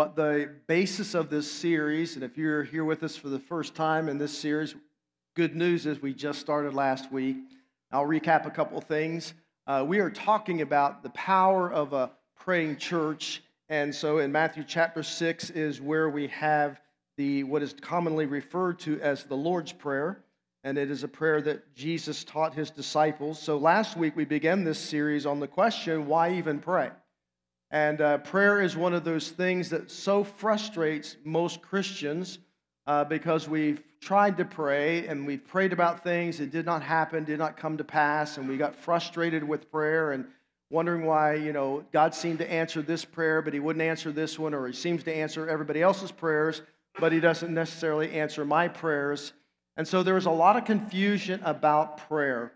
But the basis of this series, and if you're here with us for the first time in this series, good news is we just started last week. I'll recap a couple things. Uh, we are talking about the power of a praying church. And so in Matthew chapter 6 is where we have the what is commonly referred to as the Lord's Prayer. And it is a prayer that Jesus taught his disciples. So last week we began this series on the question, why even pray? And uh, prayer is one of those things that so frustrates most Christians uh, because we've tried to pray and we've prayed about things that did not happen, did not come to pass, and we got frustrated with prayer and wondering why, you know, God seemed to answer this prayer, but he wouldn't answer this one, or he seems to answer everybody else's prayers, but he doesn't necessarily answer my prayers. And so there was a lot of confusion about prayer.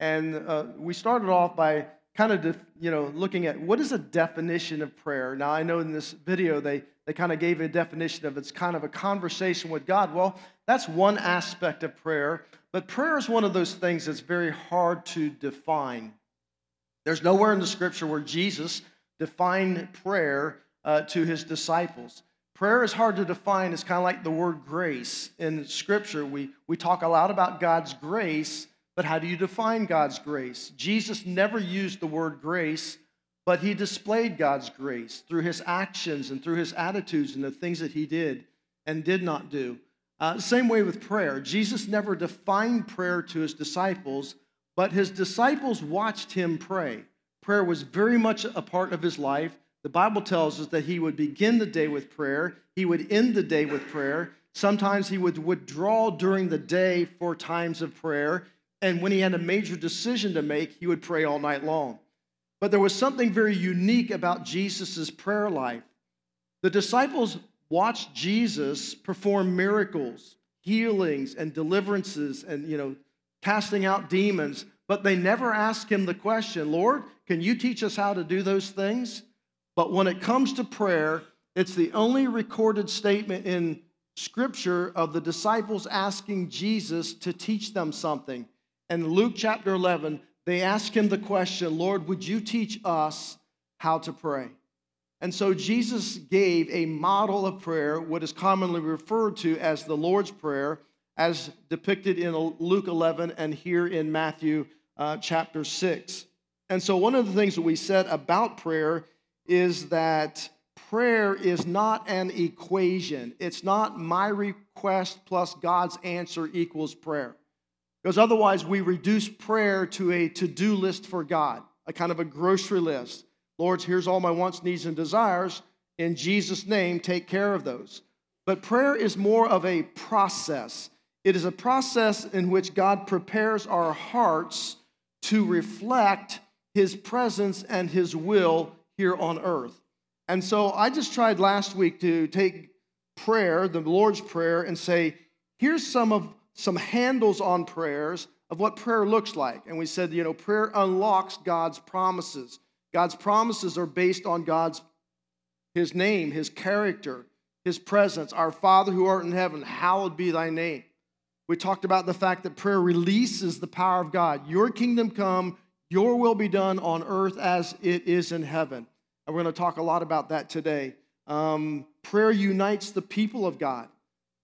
And uh, we started off by kind of, def, you know, looking at what is a definition of prayer. Now, I know in this video they, they kind of gave a definition of it's kind of a conversation with God. Well, that's one aspect of prayer, but prayer is one of those things that's very hard to define. There's nowhere in the scripture where Jesus defined prayer uh, to his disciples. Prayer is hard to define. It's kind of like the word grace. In scripture, we, we talk a lot about God's grace, but how do you define God's grace? Jesus never used the word grace, but he displayed God's grace through his actions and through his attitudes and the things that he did and did not do. Uh, same way with prayer. Jesus never defined prayer to his disciples, but his disciples watched him pray. Prayer was very much a part of his life. The Bible tells us that he would begin the day with prayer, he would end the day with prayer. Sometimes he would withdraw during the day for times of prayer. And when he had a major decision to make, he would pray all night long. But there was something very unique about Jesus' prayer life. The disciples watched Jesus perform miracles, healings, and deliverances, and you know, casting out demons, but they never asked him the question, Lord, can you teach us how to do those things? But when it comes to prayer, it's the only recorded statement in Scripture of the disciples asking Jesus to teach them something. And Luke chapter 11, they ask him the question, Lord, would you teach us how to pray? And so Jesus gave a model of prayer, what is commonly referred to as the Lord's Prayer, as depicted in Luke 11 and here in Matthew uh, chapter 6. And so, one of the things that we said about prayer is that prayer is not an equation. It's not my request plus God's answer equals prayer. Because otherwise, we reduce prayer to a to do list for God, a kind of a grocery list. Lord, here's all my wants, needs, and desires. In Jesus' name, take care of those. But prayer is more of a process. It is a process in which God prepares our hearts to reflect His presence and His will here on earth. And so I just tried last week to take prayer, the Lord's Prayer, and say, here's some of some handles on prayers of what prayer looks like. And we said, you know, prayer unlocks God's promises. God's promises are based on God's his name, his character, his presence. Our Father who art in heaven, hallowed be thy name. We talked about the fact that prayer releases the power of God. Your kingdom come, your will be done on earth as it is in heaven. And we're going to talk a lot about that today. Um, prayer unites the people of God.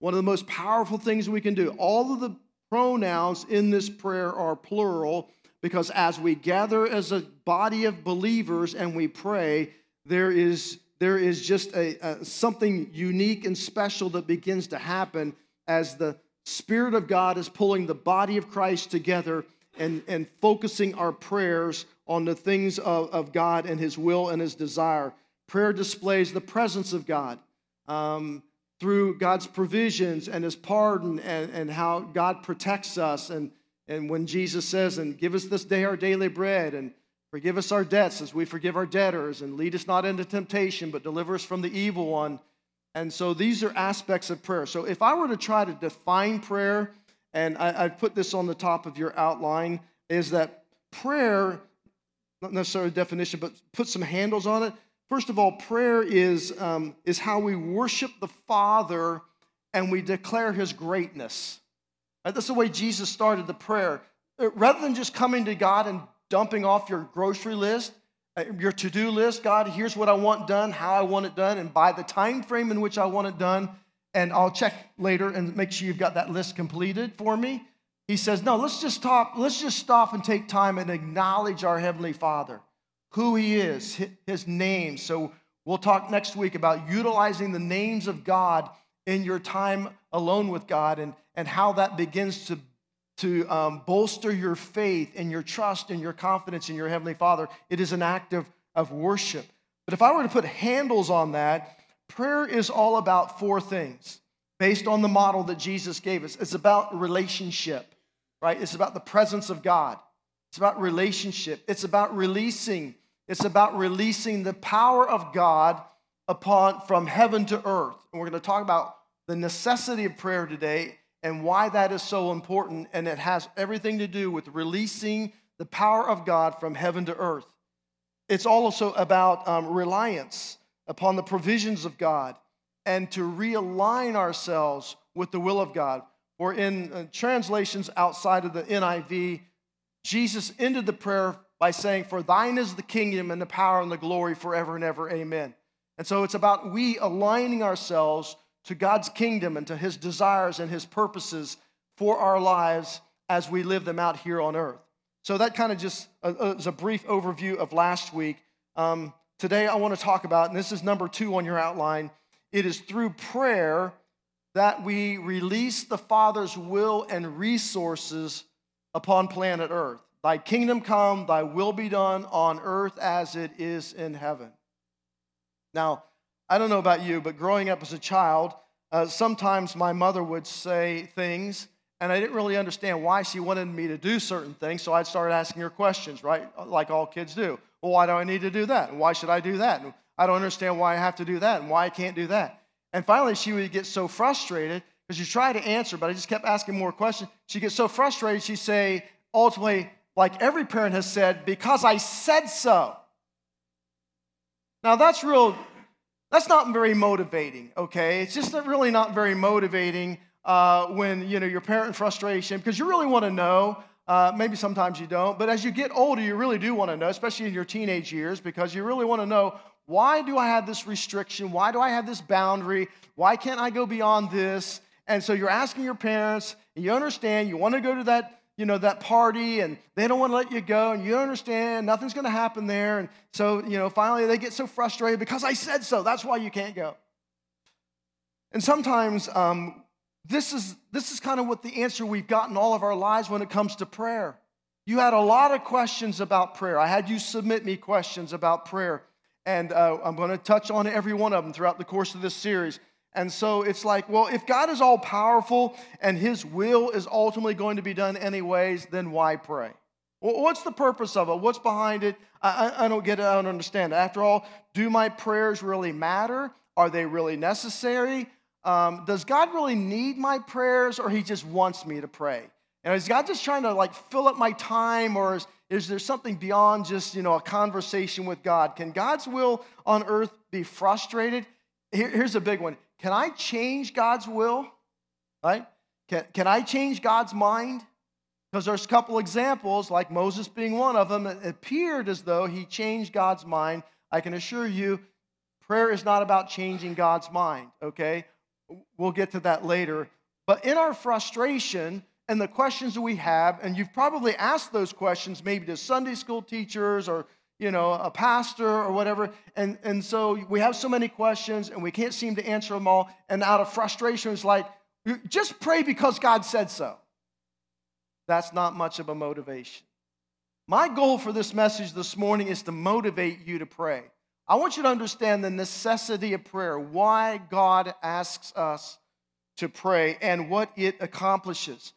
One of the most powerful things we can do. All of the pronouns in this prayer are plural because as we gather as a body of believers and we pray, there is, there is just a, a, something unique and special that begins to happen as the Spirit of God is pulling the body of Christ together and, and focusing our prayers on the things of, of God and His will and His desire. Prayer displays the presence of God. Um, through God's provisions and his pardon and, and how God protects us. And, and when Jesus says, and give us this day our daily bread, and forgive us our debts as we forgive our debtors, and lead us not into temptation, but deliver us from the evil one. And so these are aspects of prayer. So if I were to try to define prayer, and I, I've put this on the top of your outline, is that prayer, not necessarily a definition, but put some handles on it. First of all, prayer is, um, is how we worship the Father and we declare his greatness. Right? That's the way Jesus started the prayer. Uh, rather than just coming to God and dumping off your grocery list uh, your to-do list god here's what i want done how i want it done and by the time frame in which i want it done and i'll check later and make sure you've got that list completed for me he says no let's just stop let's just stop and take time and acknowledge our heavenly father who he is his name so we'll talk next week about utilizing the names of god in your time alone with god and, and how that begins to to um, bolster your faith and your trust and your confidence in your Heavenly Father. It is an act of, of worship. But if I were to put handles on that, prayer is all about four things based on the model that Jesus gave us. It's about relationship, right? It's about the presence of God. It's about relationship. It's about releasing. It's about releasing the power of God upon from heaven to earth. And we're going to talk about the necessity of prayer today and why that is so important. And it has everything to do with releasing the power of God from heaven to earth. It's also about um, reliance upon the provisions of God and to realign ourselves with the will of God. Or in uh, translations outside of the NIV, Jesus ended the prayer by saying, For thine is the kingdom and the power and the glory forever and ever. Amen. And so it's about we aligning ourselves to God's kingdom and to his desires and his purposes for our lives as we live them out here on earth. So, that kind of just uh, uh, is a brief overview of last week. Um, today, I want to talk about, and this is number two on your outline it is through prayer that we release the Father's will and resources upon planet earth. Thy kingdom come, thy will be done on earth as it is in heaven. Now, I don't know about you, but growing up as a child, uh, sometimes my mother would say things, and I didn't really understand why she wanted me to do certain things, so I'd start asking her questions, right? Like all kids do. Well, why do I need to do that? And why should I do that? And I don't understand why I have to do that and why I can't do that. And finally, she would get so frustrated because she tried to answer, but I just kept asking more questions. She'd get so frustrated, she'd say, ultimately, like every parent has said, because I said so. Now, that's real that's not very motivating, okay? It's just really not very motivating uh, when, you know, your parent frustration, because you really want to know. Uh, maybe sometimes you don't, but as you get older, you really do want to know, especially in your teenage years, because you really want to know why do I have this restriction? Why do I have this boundary? Why can't I go beyond this? And so you're asking your parents, and you understand, you want to go to that you know, that party and they don't want to let you go and you understand nothing's going to happen there. And so, you know, finally they get so frustrated because I said so. That's why you can't go. And sometimes um, this, is, this is kind of what the answer we've gotten all of our lives when it comes to prayer. You had a lot of questions about prayer. I had you submit me questions about prayer. And uh, I'm going to touch on every one of them throughout the course of this series. And so it's like, well, if God is all powerful and his will is ultimately going to be done anyways, then why pray? Well, what's the purpose of it? What's behind it? I, I don't get it. I don't understand. After all, do my prayers really matter? Are they really necessary? Um, does God really need my prayers or he just wants me to pray? And is God just trying to like fill up my time or is, is there something beyond just, you know, a conversation with God? Can God's will on earth be frustrated? Here, here's a big one. Can I change God's will? Right? Can, can I change God's mind? Because there's a couple examples, like Moses being one of them, it appeared as though he changed God's mind. I can assure you, prayer is not about changing God's mind, okay? We'll get to that later. But in our frustration and the questions that we have, and you've probably asked those questions maybe to Sunday school teachers or you know, a pastor or whatever. And, and so we have so many questions and we can't seem to answer them all. And out of frustration, it's like, just pray because God said so. That's not much of a motivation. My goal for this message this morning is to motivate you to pray. I want you to understand the necessity of prayer, why God asks us to pray, and what it accomplishes.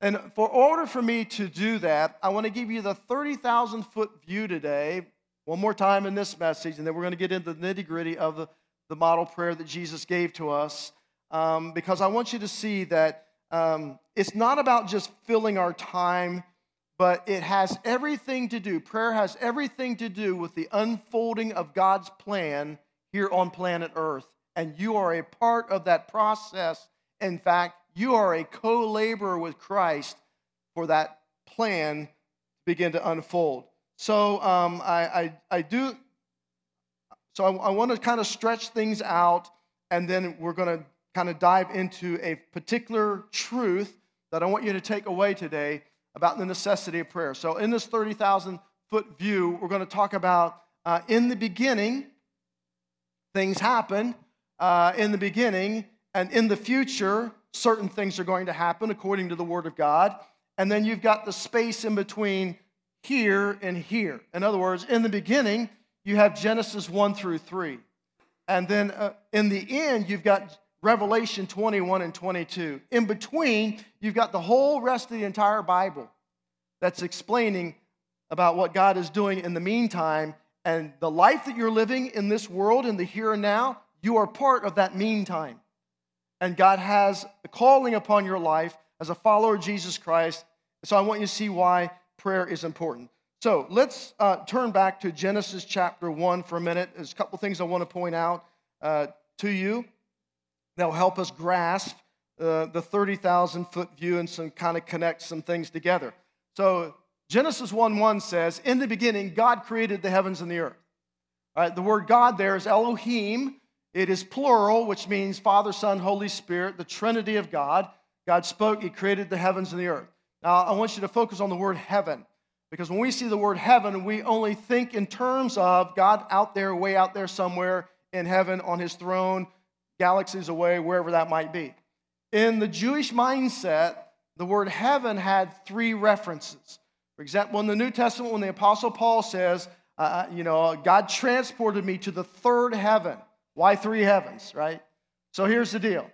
And for order for me to do that, I want to give you the 30,000 foot view today, one more time in this message, and then we're going to get into the nitty gritty of the, the model prayer that Jesus gave to us. Um, because I want you to see that um, it's not about just filling our time, but it has everything to do, prayer has everything to do with the unfolding of God's plan here on planet Earth. And you are a part of that process. In fact, you are a co laborer with Christ for that plan to begin to unfold. So um, I, I, I, do, so I, I want to kind of stretch things out, and then we're going to kind of dive into a particular truth that I want you to take away today about the necessity of prayer. So, in this 30,000 foot view, we're going to talk about uh, in the beginning, things happen. Uh, in the beginning, and in the future, certain things are going to happen according to the Word of God. And then you've got the space in between here and here. In other words, in the beginning, you have Genesis 1 through 3. And then uh, in the end, you've got Revelation 21 and 22. In between, you've got the whole rest of the entire Bible that's explaining about what God is doing in the meantime. And the life that you're living in this world, in the here and now, you are part of that meantime. And God has a calling upon your life as a follower of Jesus Christ. So I want you to see why prayer is important. So let's uh, turn back to Genesis chapter 1 for a minute. There's a couple things I want to point out uh, to you that will help us grasp uh, the 30,000 foot view and some kind of connect some things together. So Genesis 1 1 says, In the beginning, God created the heavens and the earth. All right, the word God there is Elohim. It is plural, which means Father, Son, Holy Spirit, the Trinity of God. God spoke, He created the heavens and the earth. Now, I want you to focus on the word heaven, because when we see the word heaven, we only think in terms of God out there, way out there somewhere in heaven on His throne, galaxies away, wherever that might be. In the Jewish mindset, the word heaven had three references. For example, in the New Testament, when the Apostle Paul says, uh, uh, you know, God transported me to the third heaven. Why three heavens, right? So here's the deal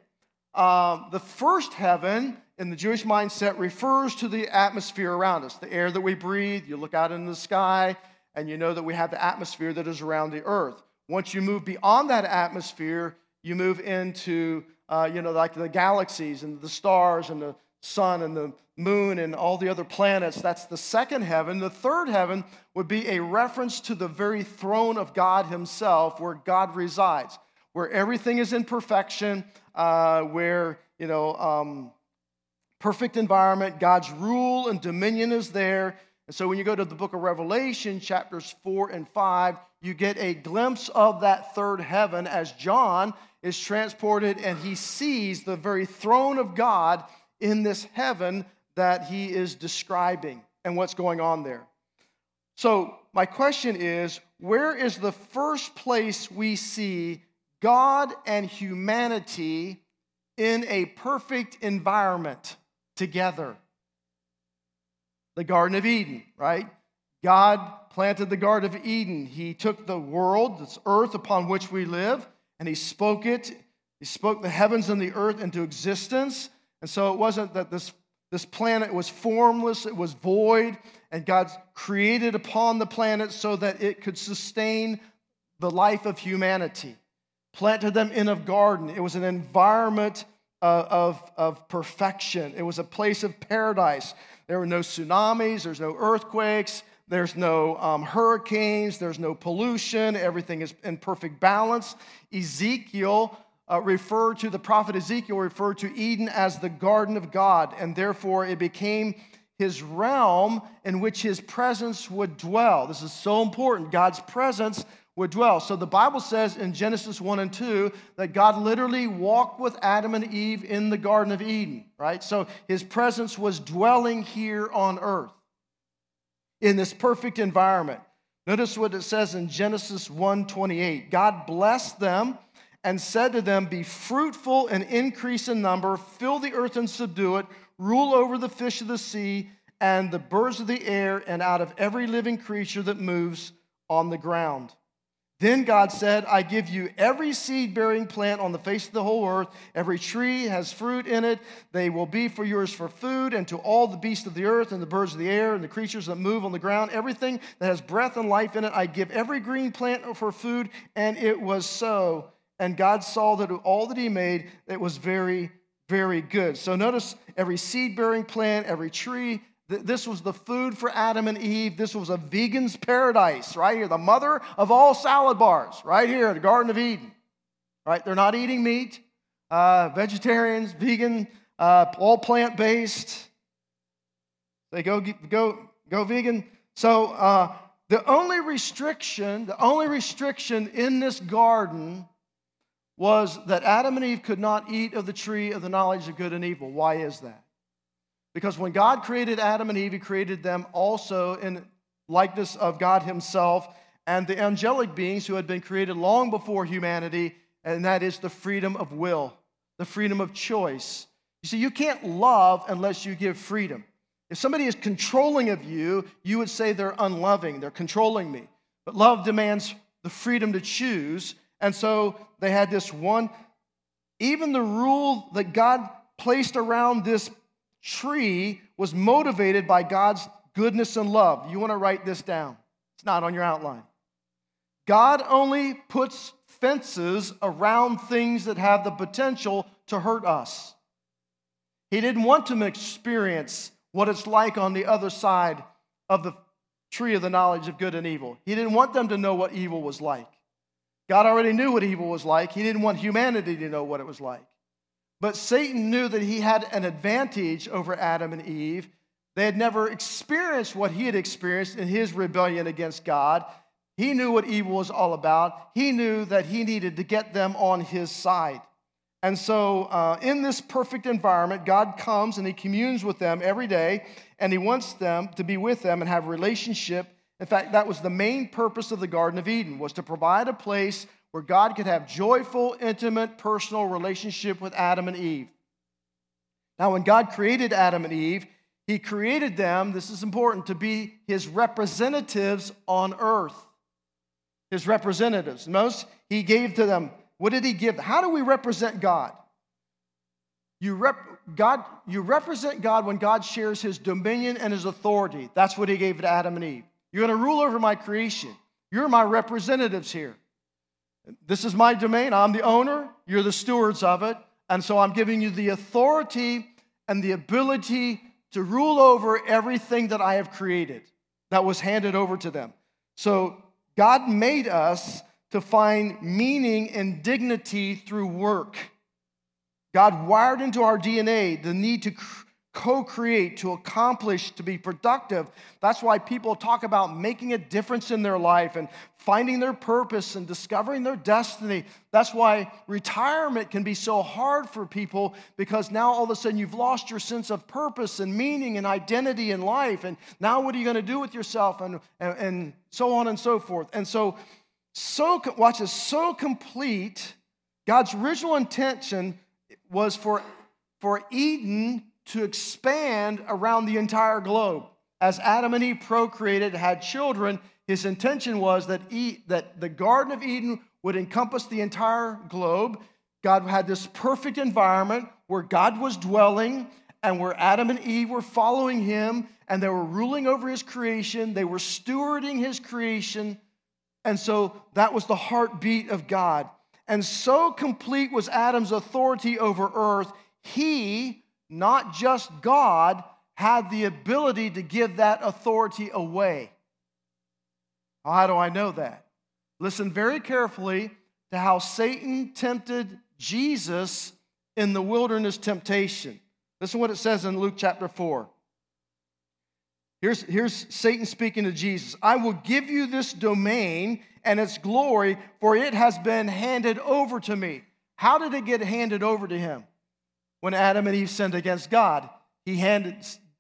um, the first heaven in the Jewish mindset refers to the atmosphere around us, the air that we breathe. You look out into the sky, and you know that we have the atmosphere that is around the earth. Once you move beyond that atmosphere, you move into, uh, you know, like the galaxies and the stars and the sun and the moon and all the other planets. That's the second heaven. The third heaven would be a reference to the very throne of God Himself, where God resides, where everything is in perfection, uh, where, you know, um, perfect environment, God's rule and dominion is there. And so when you go to the book of Revelation, chapters 4 and 5, you get a glimpse of that third heaven as John is transported and he sees the very throne of God in this heaven that he is describing and what's going on there. So, my question is where is the first place we see God and humanity in a perfect environment together? The Garden of Eden, right? God planted the Garden of Eden. He took the world, this earth upon which we live, and He spoke it. He spoke the heavens and the earth into existence. And so it wasn't that this, this planet was formless, it was void, and God created upon the planet so that it could sustain the life of humanity. Planted them in a garden. It was an environment of, of, of perfection, it was a place of paradise. There were no tsunamis, there's no earthquakes, there's no um, hurricanes, there's no pollution, everything is in perfect balance. Ezekiel uh, referred to, the prophet Ezekiel referred to Eden as the garden of God, and therefore it became his realm in which his presence would dwell. This is so important. God's presence would dwell. So the Bible says in Genesis 1 and 2 that God literally walked with Adam and Eve in the Garden of Eden, right? So his presence was dwelling here on earth in this perfect environment. Notice what it says in Genesis 1:28. God blessed them and said to them, Be fruitful and increase in number, fill the earth and subdue it, rule over the fish of the sea and the birds of the air, and out of every living creature that moves on the ground. Then God said, I give you every seed bearing plant on the face of the whole earth. Every tree has fruit in it. They will be for yours for food, and to all the beasts of the earth, and the birds of the air, and the creatures that move on the ground, everything that has breath and life in it, I give every green plant for food. And it was so. And God saw that all that He made, it was very, very good. So notice every seed bearing plant, every tree, this was the food for Adam and Eve. This was a vegan's paradise, right here, the mother of all salad bars, right here, the Garden of Eden. Right? They're not eating meat, uh, vegetarians, vegan, uh, all plant based. They go, go, go vegan. So, uh, the only restriction, the only restriction in this garden was that Adam and Eve could not eat of the tree of the knowledge of good and evil. Why is that? Because when God created Adam and Eve, He created them also in likeness of God Himself and the angelic beings who had been created long before humanity, and that is the freedom of will, the freedom of choice. You see, you can't love unless you give freedom. If somebody is controlling of you, you would say they're unloving, they're controlling me. But love demands the freedom to choose. And so they had this one, even the rule that God placed around this tree was motivated by God's goodness and love. You want to write this down, it's not on your outline. God only puts fences around things that have the potential to hurt us. He didn't want them to experience what it's like on the other side of the tree of the knowledge of good and evil. He didn't want them to know what evil was like. God already knew what evil was like. He didn't want humanity to know what it was like. But Satan knew that he had an advantage over Adam and Eve. They had never experienced what he had experienced in his rebellion against God. He knew what evil was all about. He knew that he needed to get them on his side. And so, uh, in this perfect environment, God comes and He communes with them every day, and He wants them to be with them and have relationship. In fact, that was the main purpose of the Garden of Eden, was to provide a place where God could have joyful, intimate, personal relationship with Adam and Eve. Now, when God created Adam and Eve, He created them, this is important, to be His representatives on earth. His representatives. Most He gave to them what did he give? How do we represent God? You, rep, God, you represent God when God shares his dominion and his authority. That's what he gave to Adam and Eve. You're going to rule over my creation. You're my representatives here. This is my domain. I'm the owner. You're the stewards of it. And so I'm giving you the authority and the ability to rule over everything that I have created that was handed over to them. So God made us to find meaning and dignity through work. God wired into our DNA the need to co create, to accomplish, to be productive. That's why people talk about making a difference in their life and finding their purpose and discovering their destiny. That's why retirement can be so hard for people because now all of a sudden you've lost your sense of purpose and meaning and identity in life. And now what are you going to do with yourself? And, and, and so on and so forth. And so, so watch this, so complete. God's original intention was for, for Eden to expand around the entire globe. As Adam and Eve procreated, had children, his intention was that, e, that the Garden of Eden would encompass the entire globe. God had this perfect environment where God was dwelling and where Adam and Eve were following him and they were ruling over his creation. They were stewarding his creation and so that was the heartbeat of God. And so complete was Adam's authority over earth, he, not just God, had the ability to give that authority away. How do I know that? Listen very carefully to how Satan tempted Jesus in the wilderness temptation. Listen what it says in Luke chapter 4. Here's, here's Satan speaking to Jesus I will give you this domain and its glory, for it has been handed over to me. How did it get handed over to him? When Adam and Eve sinned against God, he handed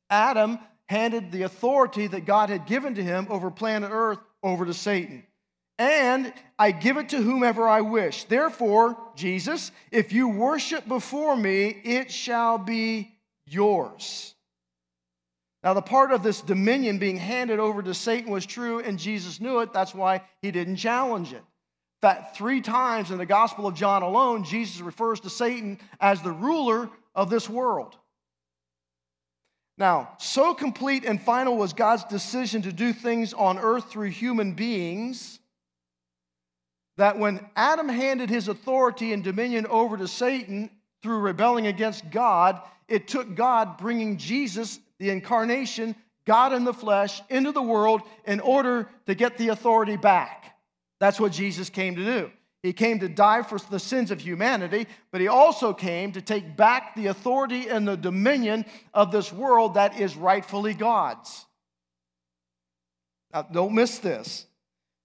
Adam handed the authority that God had given to him over planet Earth over to Satan. And I give it to whomever I wish. Therefore, Jesus, if you worship before me, it shall be yours. Now, the part of this dominion being handed over to Satan was true, and Jesus knew it. That's why he didn't challenge it. Fact, three times in the Gospel of John alone, Jesus refers to Satan as the ruler of this world. Now, so complete and final was God's decision to do things on earth through human beings that when Adam handed his authority and dominion over to Satan through rebelling against God, it took God bringing Jesus the incarnation, God in the flesh, into the world in order to get the authority back. That's what Jesus came to do. He came to die for the sins of humanity, but he also came to take back the authority and the dominion of this world that is rightfully God's. Now, don't miss this.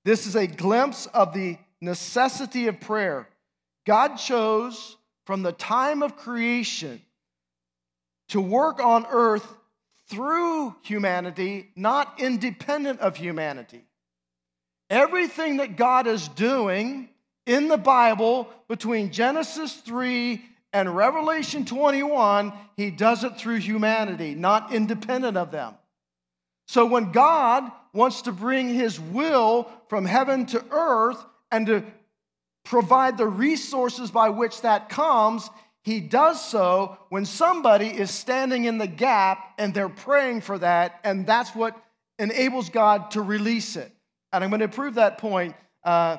This is a glimpse of the necessity of prayer. God chose from the time of creation to work on earth through humanity, not independent of humanity. Everything that God is doing in the Bible between Genesis 3 and Revelation 21, he does it through humanity, not independent of them. So when God wants to bring his will from heaven to earth and to provide the resources by which that comes, he does so when somebody is standing in the gap and they're praying for that, and that's what enables God to release it. And I'm going to prove that point uh,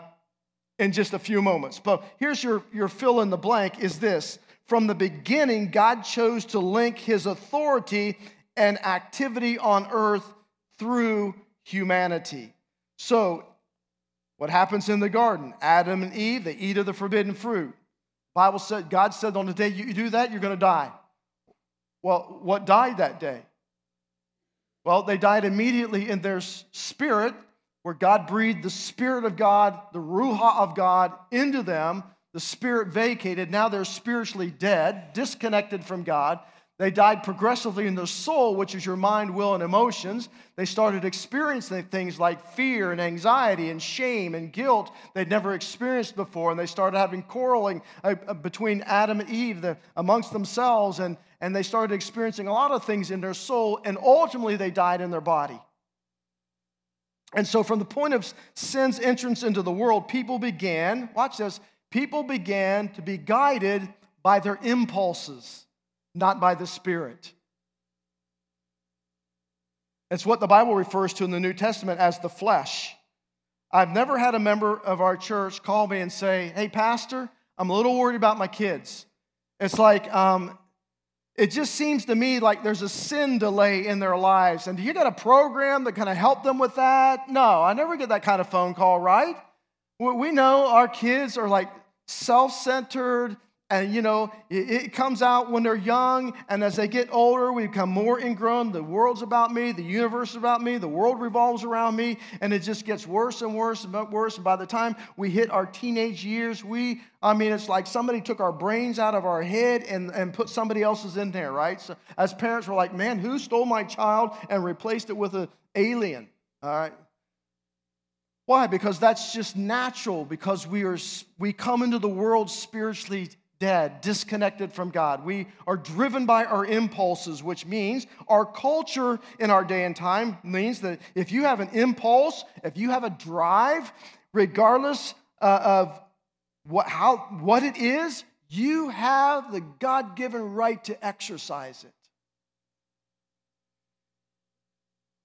in just a few moments. But here's your, your fill in the blank is this. From the beginning, God chose to link his authority and activity on earth through humanity. So, what happens in the garden? Adam and Eve, they eat of the forbidden fruit. Bible said, God said on the day you do that, you're going to die. Well, what died that day? Well, they died immediately in their spirit, where God breathed the Spirit of God, the Ruach of God, into them. The Spirit vacated. Now they're spiritually dead, disconnected from God. They died progressively in their soul, which is your mind, will, and emotions. They started experiencing things like fear and anxiety and shame and guilt they'd never experienced before. And they started having quarreling uh, uh, between Adam and Eve amongst themselves. And, and they started experiencing a lot of things in their soul. And ultimately, they died in their body. And so, from the point of sin's entrance into the world, people began, watch this, people began to be guided by their impulses not by the Spirit. It's what the Bible refers to in the New Testament as the flesh. I've never had a member of our church call me and say, Hey, Pastor, I'm a little worried about my kids. It's like, um, it just seems to me like there's a sin delay in their lives. And do you got a program that kind of help them with that? No, I never get that kind of phone call, right? We know our kids are like self centered, and you know, it, comes out when they're young, and as they get older, we become more ingrown. The world's about me, the universe is about me, the world revolves around me, and it just gets worse and worse and worse. And by the time we hit our teenage years, we, I mean, it's like somebody took our brains out of our head and, and put somebody else's in there, right? So as parents, we're like, man, who stole my child and replaced it with an alien? All right. Why? Because that's just natural, because we are we come into the world spiritually dead, disconnected from God. We are driven by our impulses, which means our culture in our day and time means that if you have an impulse, if you have a drive, regardless uh, of what, how, what it is, you have the God given right to exercise it.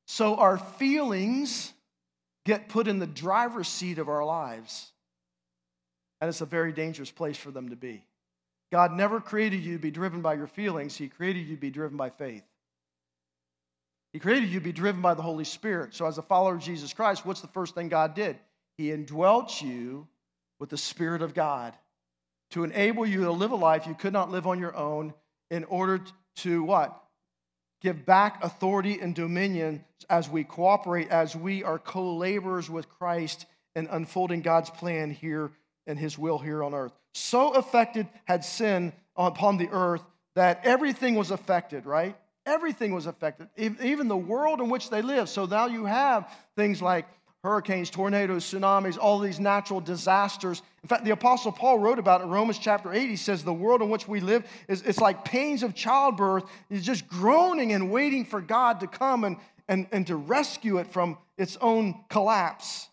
So our feelings get put in the driver's seat of our lives. And it's a very dangerous place for them to be. God never created you to be driven by your feelings, He created you to be driven by faith. He created you to be driven by the Holy Spirit. So, as a follower of Jesus Christ, what's the first thing God did? He indwelt you with the Spirit of God to enable you to live a life you could not live on your own in order to what? Give back authority and dominion as we cooperate, as we are co laborers with Christ in unfolding God's plan here and His will here on earth so affected had sin upon the earth that everything was affected, right? Everything was affected, even the world in which they live. So now you have things like hurricanes, tornadoes, tsunamis, all these natural disasters. In fact, the Apostle Paul wrote about it in Romans chapter 8. He says, The world in which we live is it's like pains of childbirth. It's just groaning and waiting for God to come and, and, and to rescue it from its own collapse.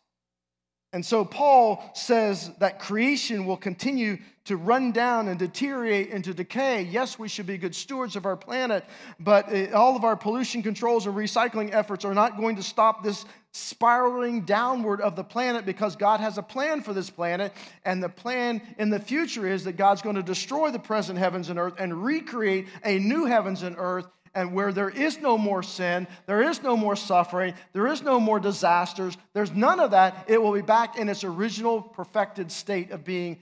And so Paul says that creation will continue to run down and deteriorate and to decay. Yes, we should be good stewards of our planet, but eh, all of our pollution controls and recycling efforts are not going to stop this spiraling downward of the planet because God has a plan for this planet. And the plan in the future is that God's going to destroy the present heavens and earth and recreate a new heavens and earth and where there is no more sin, there is no more suffering, there is no more disasters, there's none of that, it will be back in its original perfected state of being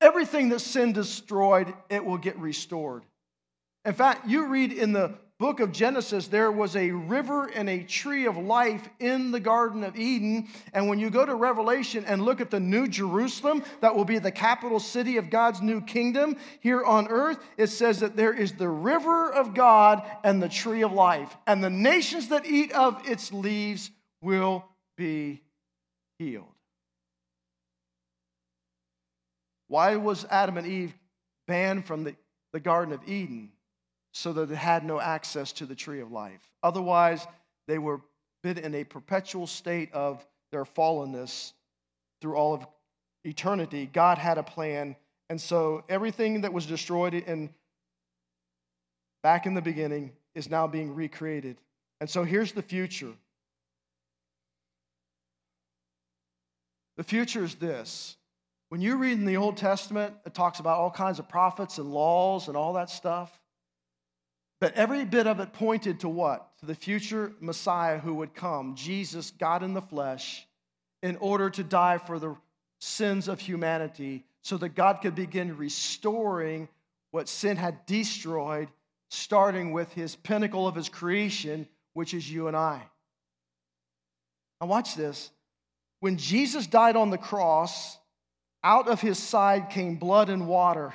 everything that sin destroyed, it will get restored. In fact, you read in the book of Genesis, there was a river and a tree of life in the Garden of Eden. And when you go to Revelation and look at the New Jerusalem, that will be the capital city of God's new kingdom here on earth, it says that there is the river of God and the tree of life. And the nations that eat of its leaves will be healed. Why was Adam and Eve banned from the, the Garden of Eden? So that they had no access to the tree of life. Otherwise, they were been in a perpetual state of their fallenness through all of eternity. God had a plan, and so everything that was destroyed in back in the beginning is now being recreated. And so here's the future. The future is this. When you read in the Old Testament, it talks about all kinds of prophets and laws and all that stuff. But every bit of it pointed to what? To the future Messiah who would come, Jesus, God in the flesh, in order to die for the sins of humanity so that God could begin restoring what sin had destroyed, starting with his pinnacle of his creation, which is you and I. Now, watch this. When Jesus died on the cross, out of his side came blood and water.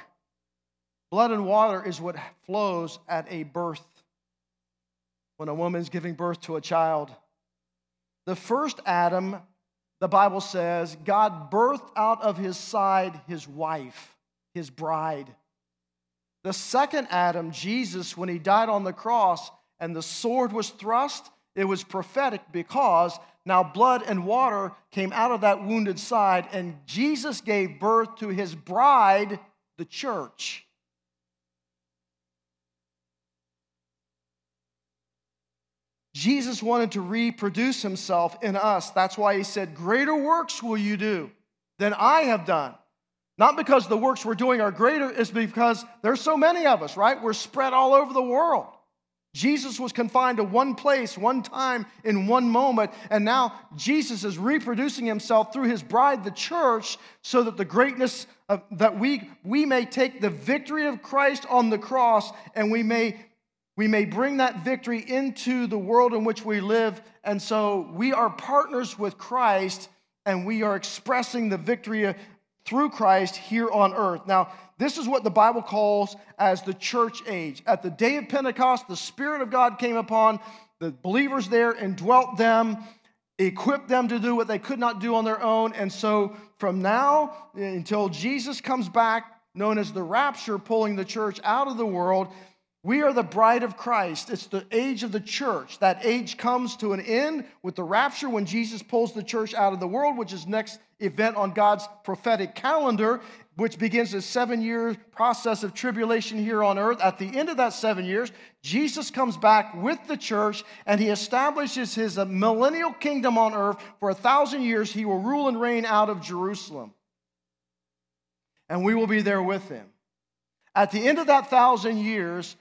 Blood and water is what flows at a birth when a woman is giving birth to a child. The first Adam, the Bible says, God birthed out of his side his wife, his bride. The second Adam, Jesus, when he died on the cross and the sword was thrust, it was prophetic because now blood and water came out of that wounded side, and Jesus gave birth to his bride, the church. Jesus wanted to reproduce himself in us. That's why he said, Greater works will you do than I have done. Not because the works we're doing are greater, it's because there's so many of us, right? We're spread all over the world. Jesus was confined to one place, one time, in one moment, and now Jesus is reproducing himself through his bride, the church, so that the greatness of, that we, we may take the victory of Christ on the cross and we may we may bring that victory into the world in which we live. And so we are partners with Christ and we are expressing the victory through Christ here on earth. Now, this is what the Bible calls as the church age. At the day of Pentecost, the Spirit of God came upon the believers there and dwelt them, equipped them to do what they could not do on their own. And so from now until Jesus comes back, known as the rapture, pulling the church out of the world, we are the bride of Christ. It's the age of the church. That age comes to an end with the rapture when Jesus pulls the church out of the world, which is next event on God's prophetic calendar, which begins a seven year process of tribulation here on earth. At the end of that seven years, Jesus comes back with the church and he establishes his millennial kingdom on earth. For a thousand years, he will rule and reign out of Jerusalem. And we will be there with him. At the end of that thousand years,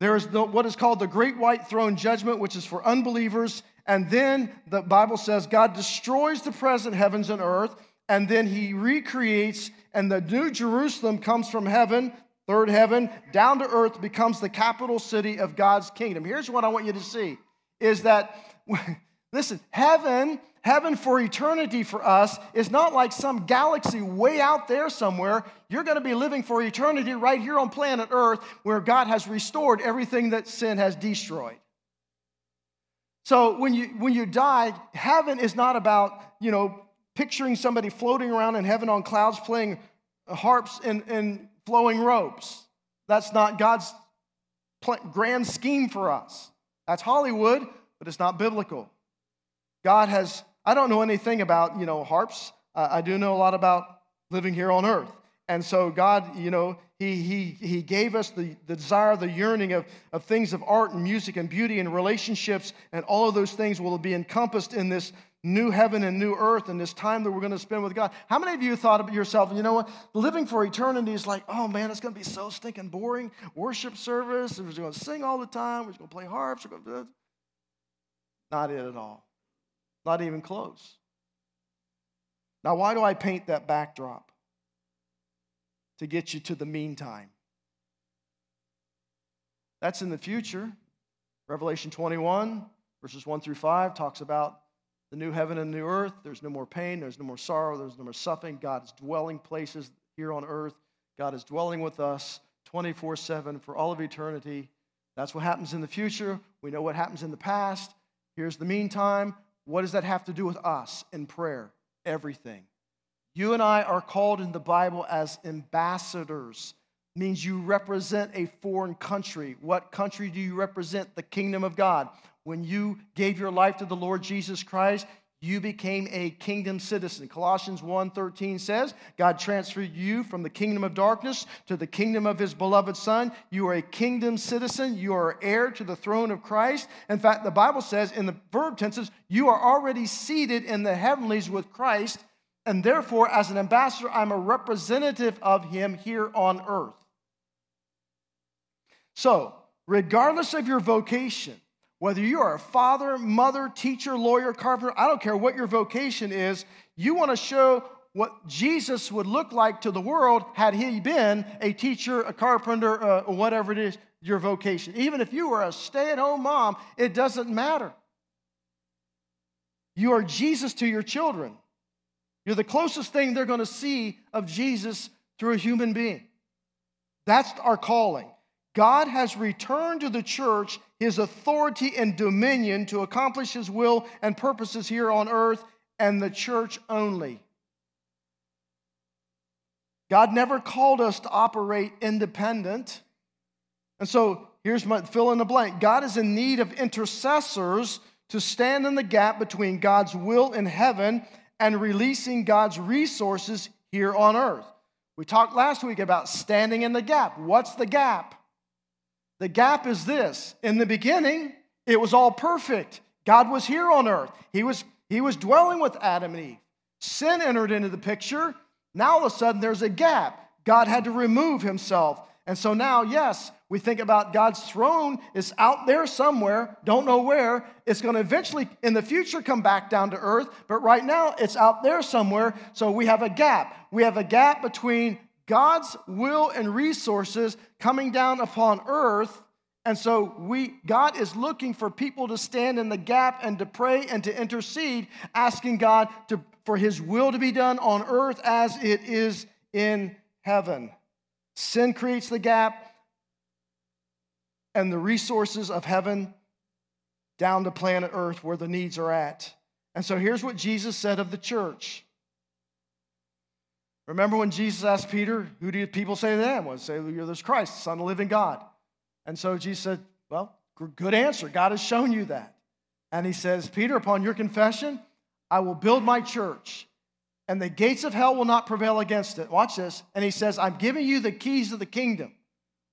there is the, what is called the great white throne judgment, which is for unbelievers. And then the Bible says God destroys the present heavens and earth, and then he recreates, and the new Jerusalem comes from heaven, third heaven, down to earth, becomes the capital city of God's kingdom. Here's what I want you to see is that, listen, heaven Heaven for eternity for us is not like some galaxy way out there somewhere. You're going to be living for eternity right here on planet Earth where God has restored everything that sin has destroyed. So when you when you die, heaven is not about, you know, picturing somebody floating around in heaven on clouds playing harps and, and flowing ropes. That's not God's grand scheme for us. That's Hollywood, but it's not biblical. God has I don't know anything about, you know, harps. Uh, I do know a lot about living here on earth. And so God, you know, he, he, he gave us the, the desire, the yearning of, of things of art and music and beauty and relationships, and all of those things will be encompassed in this new heaven and new earth and this time that we're going to spend with God. How many of you thought of yourself, you know what, living for eternity is like, oh man, it's going to be so stinking boring. Worship service, we're just going to sing all the time, we're just going to play harps. Not it at all. Not even close. Now, why do I paint that backdrop? To get you to the meantime. That's in the future. Revelation 21, verses 1 through 5, talks about the new heaven and new earth. There's no more pain, there's no more sorrow, there's no more suffering. God is dwelling places here on earth. God is dwelling with us 24 7 for all of eternity. That's what happens in the future. We know what happens in the past. Here's the meantime. What does that have to do with us in prayer? Everything. You and I are called in the Bible as ambassadors. Means you represent a foreign country. What country do you represent? The kingdom of God. When you gave your life to the Lord Jesus Christ, you became a kingdom citizen. Colossians 1:13 says, God transferred you from the kingdom of darkness to the kingdom of his beloved son. You are a kingdom citizen, you are heir to the throne of Christ. In fact, the Bible says in the verb tenses, you are already seated in the heavenlies with Christ, and therefore as an ambassador I'm a representative of him here on earth. So, regardless of your vocation, whether you are a father, mother, teacher, lawyer, carpenter, I don't care what your vocation is, you want to show what Jesus would look like to the world had he been a teacher, a carpenter, uh, whatever it is, your vocation. Even if you were a stay at home mom, it doesn't matter. You are Jesus to your children. You're the closest thing they're going to see of Jesus through a human being. That's our calling. God has returned to the church his authority and dominion to accomplish his will and purposes here on earth and the church only. God never called us to operate independent. And so here's my fill in the blank God is in need of intercessors to stand in the gap between God's will in heaven and releasing God's resources here on earth. We talked last week about standing in the gap. What's the gap? The gap is this in the beginning, it was all perfect. God was here on earth, He was, he was dwelling with Adam and Eve. Sin entered into the picture. Now all of a sudden there's a gap. God had to remove Himself. And so now, yes, we think about God's throne is out there somewhere, don't know where. It's going to eventually, in the future, come back down to earth, but right now it's out there somewhere. So we have a gap. We have a gap between God's will and resources coming down upon earth. And so we God is looking for people to stand in the gap and to pray and to intercede, asking God to, for his will to be done on earth as it is in heaven. Sin creates the gap and the resources of heaven down to planet earth where the needs are at. And so here's what Jesus said of the church. Remember when Jesus asked Peter, Who do people say that I am? Well, say, You're this Christ, Son of the living God. And so Jesus said, Well, good answer. God has shown you that. And he says, Peter, upon your confession, I will build my church, and the gates of hell will not prevail against it. Watch this. And he says, I'm giving you the keys of the kingdom.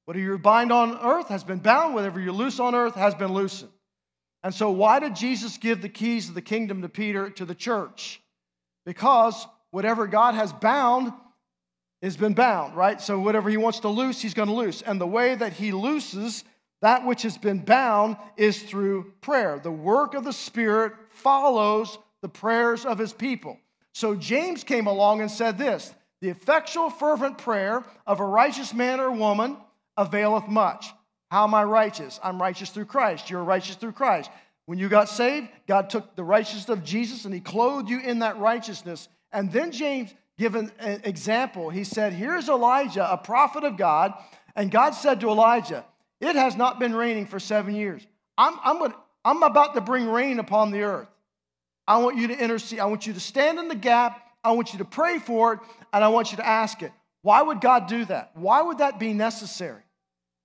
Whatever you bind on earth has been bound, whatever you loose on earth has been loosened. And so, why did Jesus give the keys of the kingdom to Peter, to the church? Because whatever God has bound has been bound, right? So whatever he wants to loose, he's going to loose. And the way that he looses that which has been bound is through prayer. The work of the Spirit follows the prayers of his people. So James came along and said this The effectual, fervent prayer of a righteous man or woman availeth much. How am I righteous? I'm righteous through Christ. You're righteous through Christ. When you got saved, God took the righteousness of Jesus and he clothed you in that righteousness and then James give an example. He said, Here's Elijah, a prophet of God. And God said to Elijah, It has not been raining for seven years. I'm, I'm, I'm about to bring rain upon the earth. I want you to intercede. I want you to stand in the gap. I want you to pray for it. And I want you to ask it. Why would God do that? Why would that be necessary?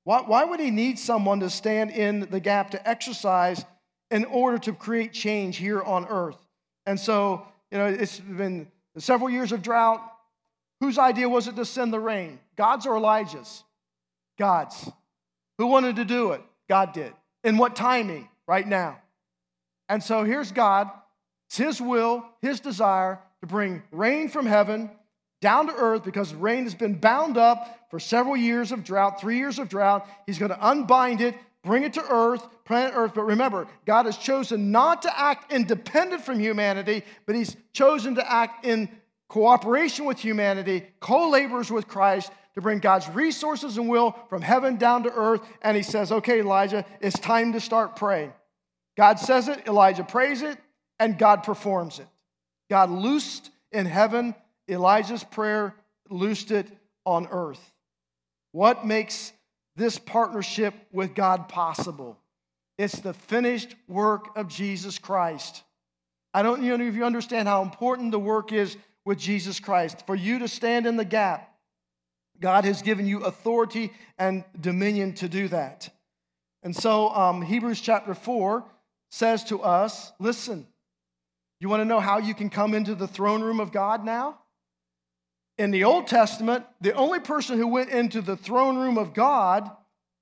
Why, why would He need someone to stand in the gap to exercise in order to create change here on earth? And so, you know, it's been several years of drought, whose idea was it to send the rain? God's or Elijah's? God's. Who wanted to do it? God did. In what timing? Right now. And so here's God. It's His will, His desire to bring rain from heaven down to earth because rain has been bound up for several years of drought, three years of drought. He's going to unbind it, bring it to earth, planet earth. But remember, God has chosen not to act independent from humanity, but He's chosen to act in cooperation with humanity, co laborers with Christ, to bring God's resources and will from heaven down to earth. And he says, Okay, Elijah, it's time to start praying. God says it, Elijah prays it, and God performs it. God loosed in heaven Elijah's prayer, loosed it on earth. What makes this partnership with God possible? It's the finished work of Jesus Christ. I don't know if you understand how important the work is with Jesus Christ. For you to stand in the gap, God has given you authority and dominion to do that. And so, um, Hebrews chapter 4 says to us listen, you want to know how you can come into the throne room of God now? In the Old Testament, the only person who went into the throne room of God,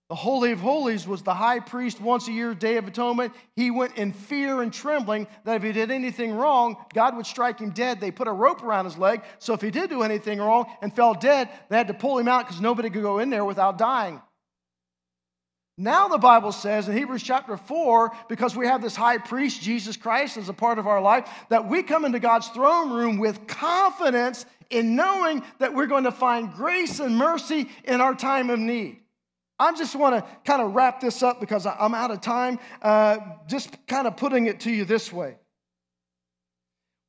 the Holy of Holies, was the high priest once a year, Day of Atonement. He went in fear and trembling that if he did anything wrong, God would strike him dead. They put a rope around his leg, so if he did do anything wrong and fell dead, they had to pull him out because nobody could go in there without dying. Now, the Bible says in Hebrews chapter 4, because we have this high priest, Jesus Christ, as a part of our life, that we come into God's throne room with confidence in knowing that we're going to find grace and mercy in our time of need. I just want to kind of wrap this up because I'm out of time. Uh, just kind of putting it to you this way.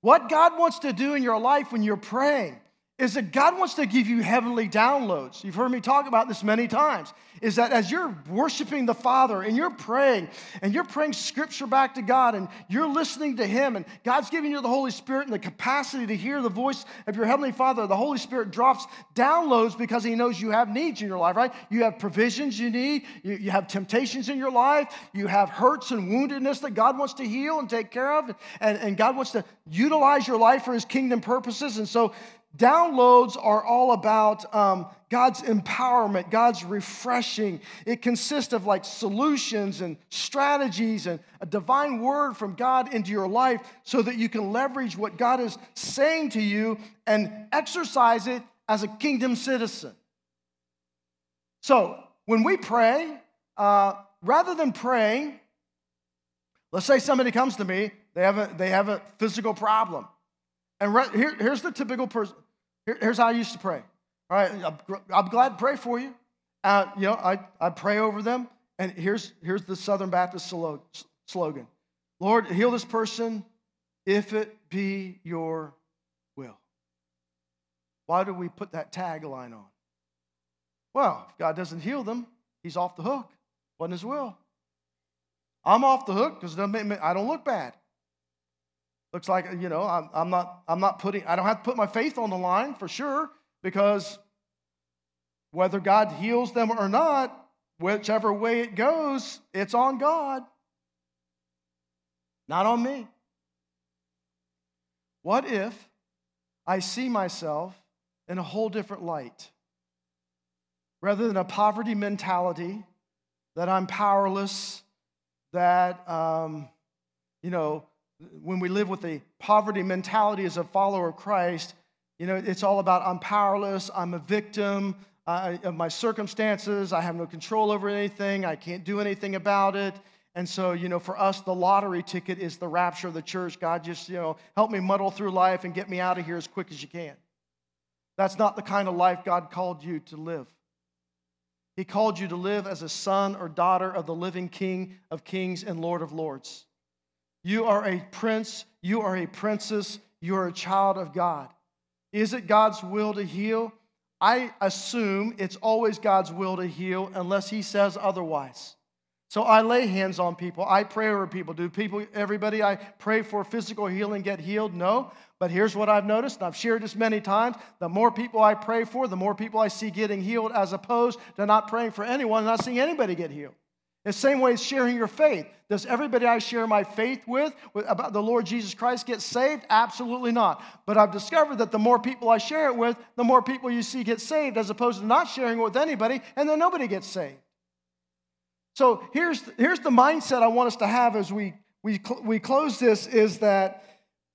What God wants to do in your life when you're praying is that God wants to give you heavenly downloads. You've heard me talk about this many times. Is that as you're worshiping the Father and you're praying and you're praying scripture back to God and you're listening to Him and God's giving you the Holy Spirit and the capacity to hear the voice of your Heavenly Father, the Holy Spirit drops downloads because He knows you have needs in your life, right? You have provisions you need, you, you have temptations in your life, you have hurts and woundedness that God wants to heal and take care of, and, and God wants to utilize your life for His kingdom purposes. And so Downloads are all about um, God's empowerment, God's refreshing. It consists of like solutions and strategies and a divine word from God into your life so that you can leverage what God is saying to you and exercise it as a kingdom citizen. So when we pray, uh, rather than praying, let's say somebody comes to me, they have a, they have a physical problem. And here, here's the typical person here, here's how I used to pray. All right, I'm, I'm glad to pray for you. Uh, you know, I, I pray over them. And here's, here's the Southern Baptist slogan Lord, heal this person if it be your will. Why do we put that tagline on? Well, if God doesn't heal them, he's off the hook. Wasn't his will. I'm off the hook because I don't look bad. Looks like, you know, I'm, I'm, not, I'm not putting, I don't have to put my faith on the line for sure because whether God heals them or not, whichever way it goes, it's on God, not on me. What if I see myself in a whole different light? Rather than a poverty mentality that I'm powerless, that, um, you know, when we live with a poverty mentality as a follower of Christ, you know, it's all about I'm powerless, I'm a victim of my circumstances, I have no control over anything, I can't do anything about it. And so, you know, for us, the lottery ticket is the rapture of the church. God, just, you know, help me muddle through life and get me out of here as quick as you can. That's not the kind of life God called you to live. He called you to live as a son or daughter of the living King of kings and Lord of lords. You are a prince, you are a princess, you are a child of God. Is it God's will to heal? I assume it's always God's will to heal unless He says otherwise. So I lay hands on people. I pray over people. Do people, everybody I pray for physical healing get healed? No. But here's what I've noticed, and I've shared this many times the more people I pray for, the more people I see getting healed, as opposed to not praying for anyone and not seeing anybody get healed. The same way as sharing your faith. Does everybody I share my faith with, with about the Lord Jesus Christ get saved? Absolutely not. But I've discovered that the more people I share it with, the more people you see get saved, as opposed to not sharing it with anybody, and then nobody gets saved. So here's, here's the mindset I want us to have as we, we, we close this is that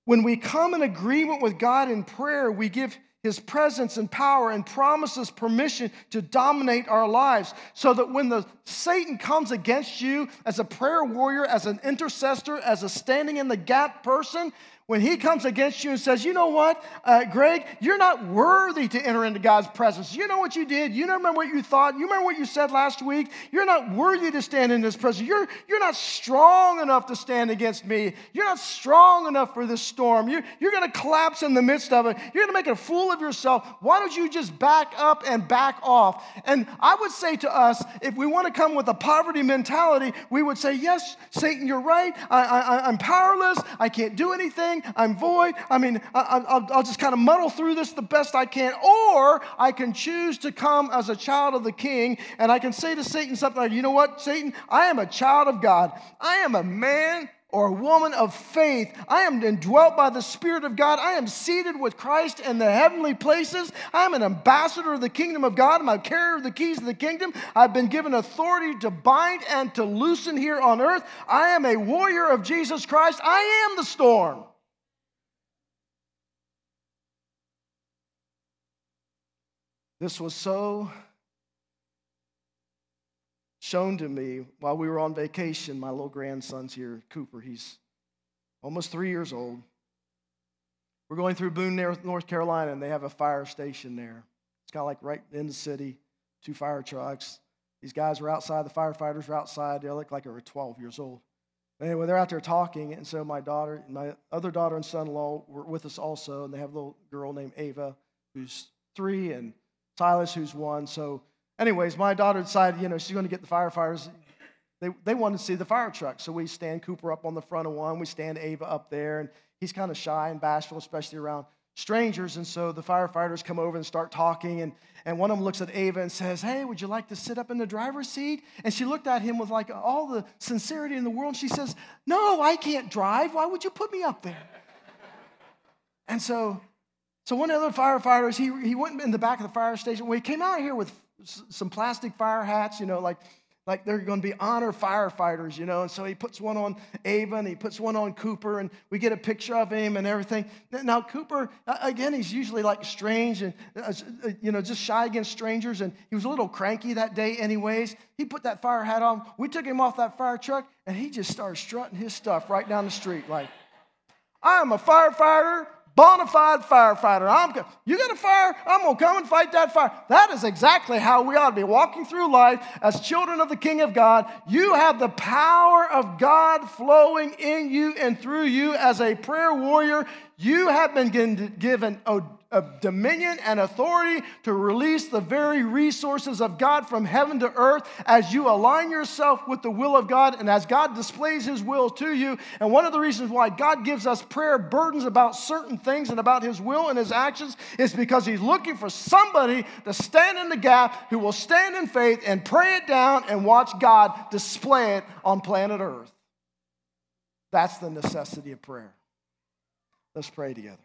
when we come in agreement with God in prayer, we give his presence and power and promises permission to dominate our lives so that when the satan comes against you as a prayer warrior as an intercessor as a standing in the gap person when he comes against you and says, You know what, uh, Greg, you're not worthy to enter into God's presence. You know what you did. You remember what you thought. You remember what you said last week. You're not worthy to stand in this presence. You're, you're not strong enough to stand against me. You're not strong enough for this storm. You're, you're going to collapse in the midst of it. You're going to make a fool of yourself. Why don't you just back up and back off? And I would say to us, if we want to come with a poverty mentality, we would say, Yes, Satan, you're right. I, I, I'm powerless. I can't do anything. I'm void. I mean, I, will just kind of muddle through this the best I can. Or I can choose to come as a child of the king and I can say to Satan something like, you know what, Satan, I am a child of God. I am a man or a woman of faith. I am indwelt by the Spirit of God. I am seated with Christ in the heavenly places. I am an ambassador of the kingdom of God. I'm a carrier of the keys of the kingdom. I've been given authority to bind and to loosen here on earth. I am a warrior of Jesus Christ. I am the storm. This was so shown to me while we were on vacation. My little grandson's here, Cooper. He's almost three years old. We're going through Boone, North Carolina, and they have a fire station there. It's kind of like right in the city, two fire trucks. These guys were outside, the firefighters were outside. They look like they were 12 years old. Anyway, they're out there talking, and so my daughter, my other daughter and son-in-law were with us also, and they have a little girl named Ava who's three, and Silas, who's one. So, anyways, my daughter decided, you know, she's going to get the firefighters. They, they wanted to see the fire truck. So we stand Cooper up on the front of one. We stand Ava up there. And he's kind of shy and bashful, especially around strangers. And so the firefighters come over and start talking. And, and one of them looks at Ava and says, Hey, would you like to sit up in the driver's seat? And she looked at him with like all the sincerity in the world. She says, No, I can't drive. Why would you put me up there? and so so one of the other firefighters, he, he went in the back of the fire station. Well, he came out here with some plastic fire hats, you know, like, like they're going to be honor firefighters, you know. And so he puts one on Ava and he puts one on Cooper, and we get a picture of him and everything. Now, Cooper, again, he's usually like strange and, uh, uh, you know, just shy against strangers. And he was a little cranky that day, anyways. He put that fire hat on. We took him off that fire truck, and he just started strutting his stuff right down the street, like, I'm a firefighter bona fide firefighter. I'm, you got a fire? I'm going to come and fight that fire. That is exactly how we ought to be walking through life as children of the King of God. You have the power of God flowing in you and through you as a prayer warrior. You have been given of dominion and authority to release the very resources of God from heaven to earth as you align yourself with the will of God and as God displays His will to you. And one of the reasons why God gives us prayer burdens about certain things and about His will and His actions is because He's looking for somebody to stand in the gap who will stand in faith and pray it down and watch God display it on planet earth. That's the necessity of prayer. Let's pray together.